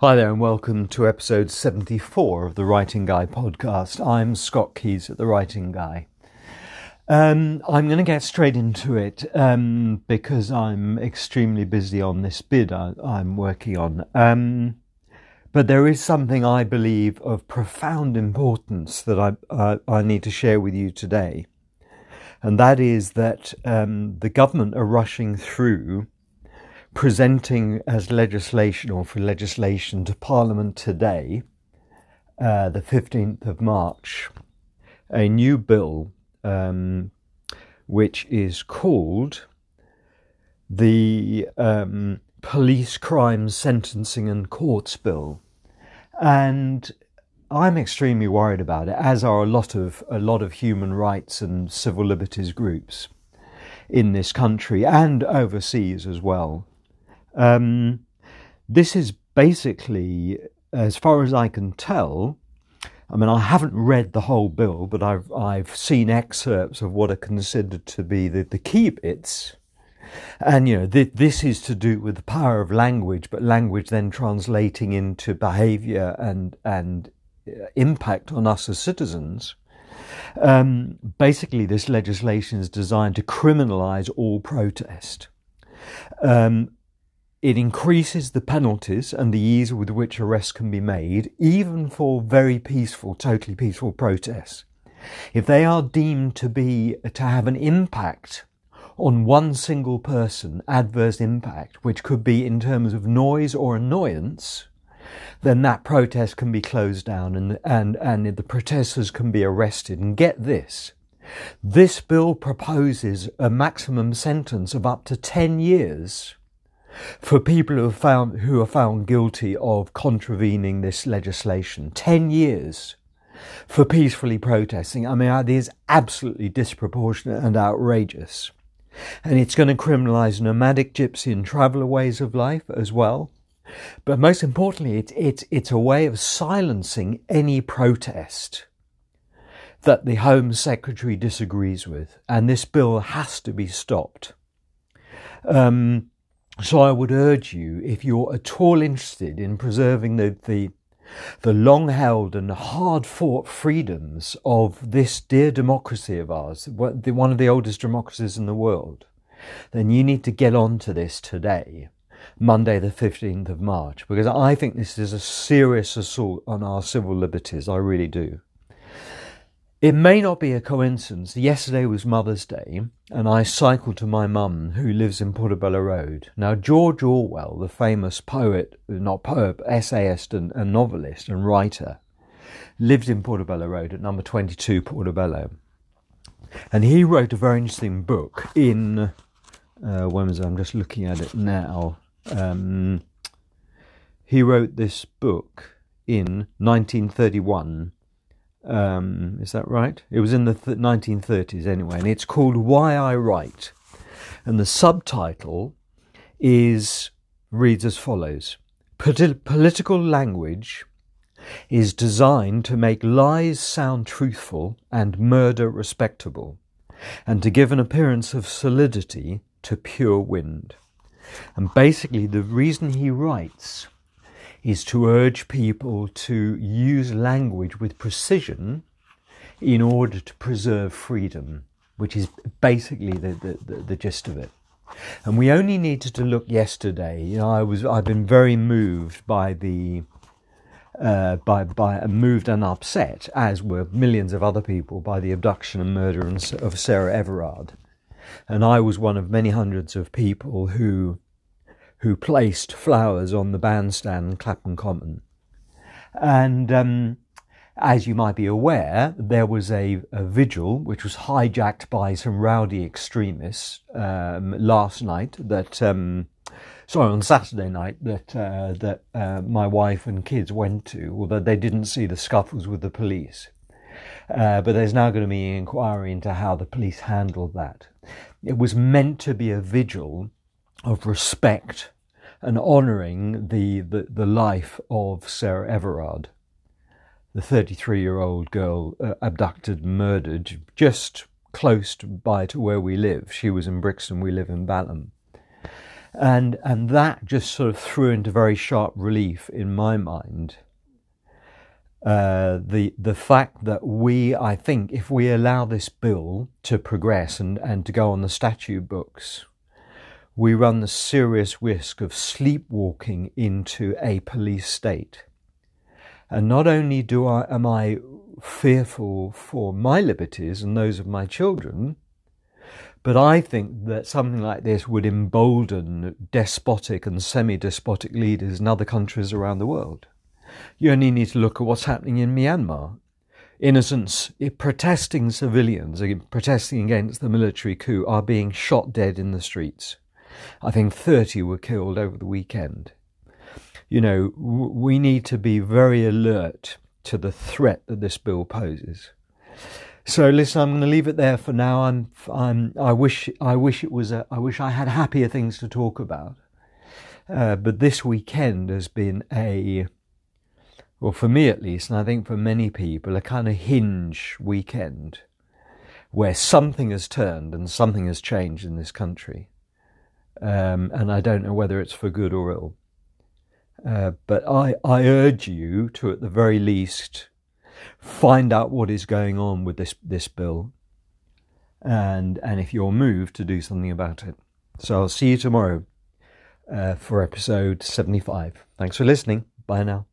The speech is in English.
Hi there, and welcome to episode 74 of the Writing Guy podcast. I'm Scott Keys at the Writing Guy. Um, I'm going to get straight into it um, because I'm extremely busy on this bid I, am working on. Um, but there is something I believe of profound importance that I, I, I need to share with you today. And that is that um, the government are rushing through presenting as legislation or for legislation to Parliament today, uh, the 15th of March, a new bill um, which is called the um, Police Crimes Sentencing and Courts Bill. And I'm extremely worried about it, as are a lot of a lot of human rights and civil liberties groups in this country and overseas as well. Um, this is basically, as far as I can tell, I mean, I haven't read the whole bill, but I've I've seen excerpts of what are considered to be the, the key bits. And you know, th- this is to do with the power of language, but language then translating into behaviour and and uh, impact on us as citizens. Um, basically, this legislation is designed to criminalise all protest. Um, it increases the penalties and the ease with which arrests can be made, even for very peaceful, totally peaceful protests. If they are deemed to be, to have an impact on one single person, adverse impact, which could be in terms of noise or annoyance, then that protest can be closed down and, and, and the protesters can be arrested. And get this. This bill proposes a maximum sentence of up to 10 years for people who are found who are found guilty of contravening this legislation. Ten years for peacefully protesting. I mean, it is absolutely disproportionate and outrageous. And it's going to criminalise nomadic gypsy and traveller ways of life as well. But most importantly, it, it, it's a way of silencing any protest that the Home Secretary disagrees with. And this bill has to be stopped. Um, so I would urge you, if you're at all interested in preserving the, the, the long held and hard fought freedoms of this dear democracy of ours, one of the oldest democracies in the world, then you need to get on to this today, Monday, the 15th of March, because I think this is a serious assault on our civil liberties. I really do. It may not be a coincidence. Yesterday was Mother's Day, and I cycled to my mum, who lives in Portobello Road. Now, George Orwell, the famous poet, not poet, essayist and, and novelist and writer, lived in Portobello Road at number 22 Portobello. And he wrote a very interesting book in, uh, when was it? I'm just looking at it now. Um, he wrote this book in 1931 um, is that right? It was in the th- 1930s anyway, and it's called Why I Write. And the subtitle is reads as follows Political language is designed to make lies sound truthful and murder respectable, and to give an appearance of solidity to pure wind. And basically, the reason he writes is to urge people to use language with precision in order to preserve freedom, which is basically the, the, the, the gist of it. And we only needed to look yesterday. You know, I was I've been very moved by the uh, by by moved and upset, as were millions of other people, by the abduction and murder of Sarah Everard. And I was one of many hundreds of people who who placed flowers on the bandstand in Clapham Common. And um, as you might be aware, there was a, a, vigil which was hijacked by some rowdy extremists um, last night. That um, sorry, on Saturday night that uh, that uh, my wife and kids went to, although they didn't see the scuffles with the police. Uh, but there's now going to be an inquiry into how the police handled that. It was meant to be a vigil of respect and honouring the, the, the life of Sarah Everard, the 33 year old girl uh, abducted, murdered just close by to where we live. She was in Brixton, we live in Balham. And, and that just sort of threw into very sharp relief in my mind uh, the the fact that we, I think, if we allow this bill to progress and, and to go on the statute books, we run the serious risk of sleepwalking into a police state. And not only do I am I fearful for my liberties and those of my children, but I think that something like this would embolden despotic and semi despotic leaders in other countries around the world. You only need to look at what's happening in Myanmar. Innocents, eh, protesting civilians, protesting against the military coup, are being shot dead in the streets. I think 30 were killed over the weekend. You know, we need to be very alert to the threat that this bill poses. So listen, I'm going to leave it there for now. I'm, I'm, I wish, I wish it was, a, I wish I had happier things to talk about. Uh, but this weekend has been a, well, for me at least, and I think for many people, a kind of hinge weekend where something has turned and something has changed in this country. Um, and I don't know whether it's for good or ill. Uh, but I, I urge you to, at the very least, find out what is going on with this, this bill, and and if you're moved, to do something about it. So I'll see you tomorrow uh, for episode 75. Thanks for listening. Bye now.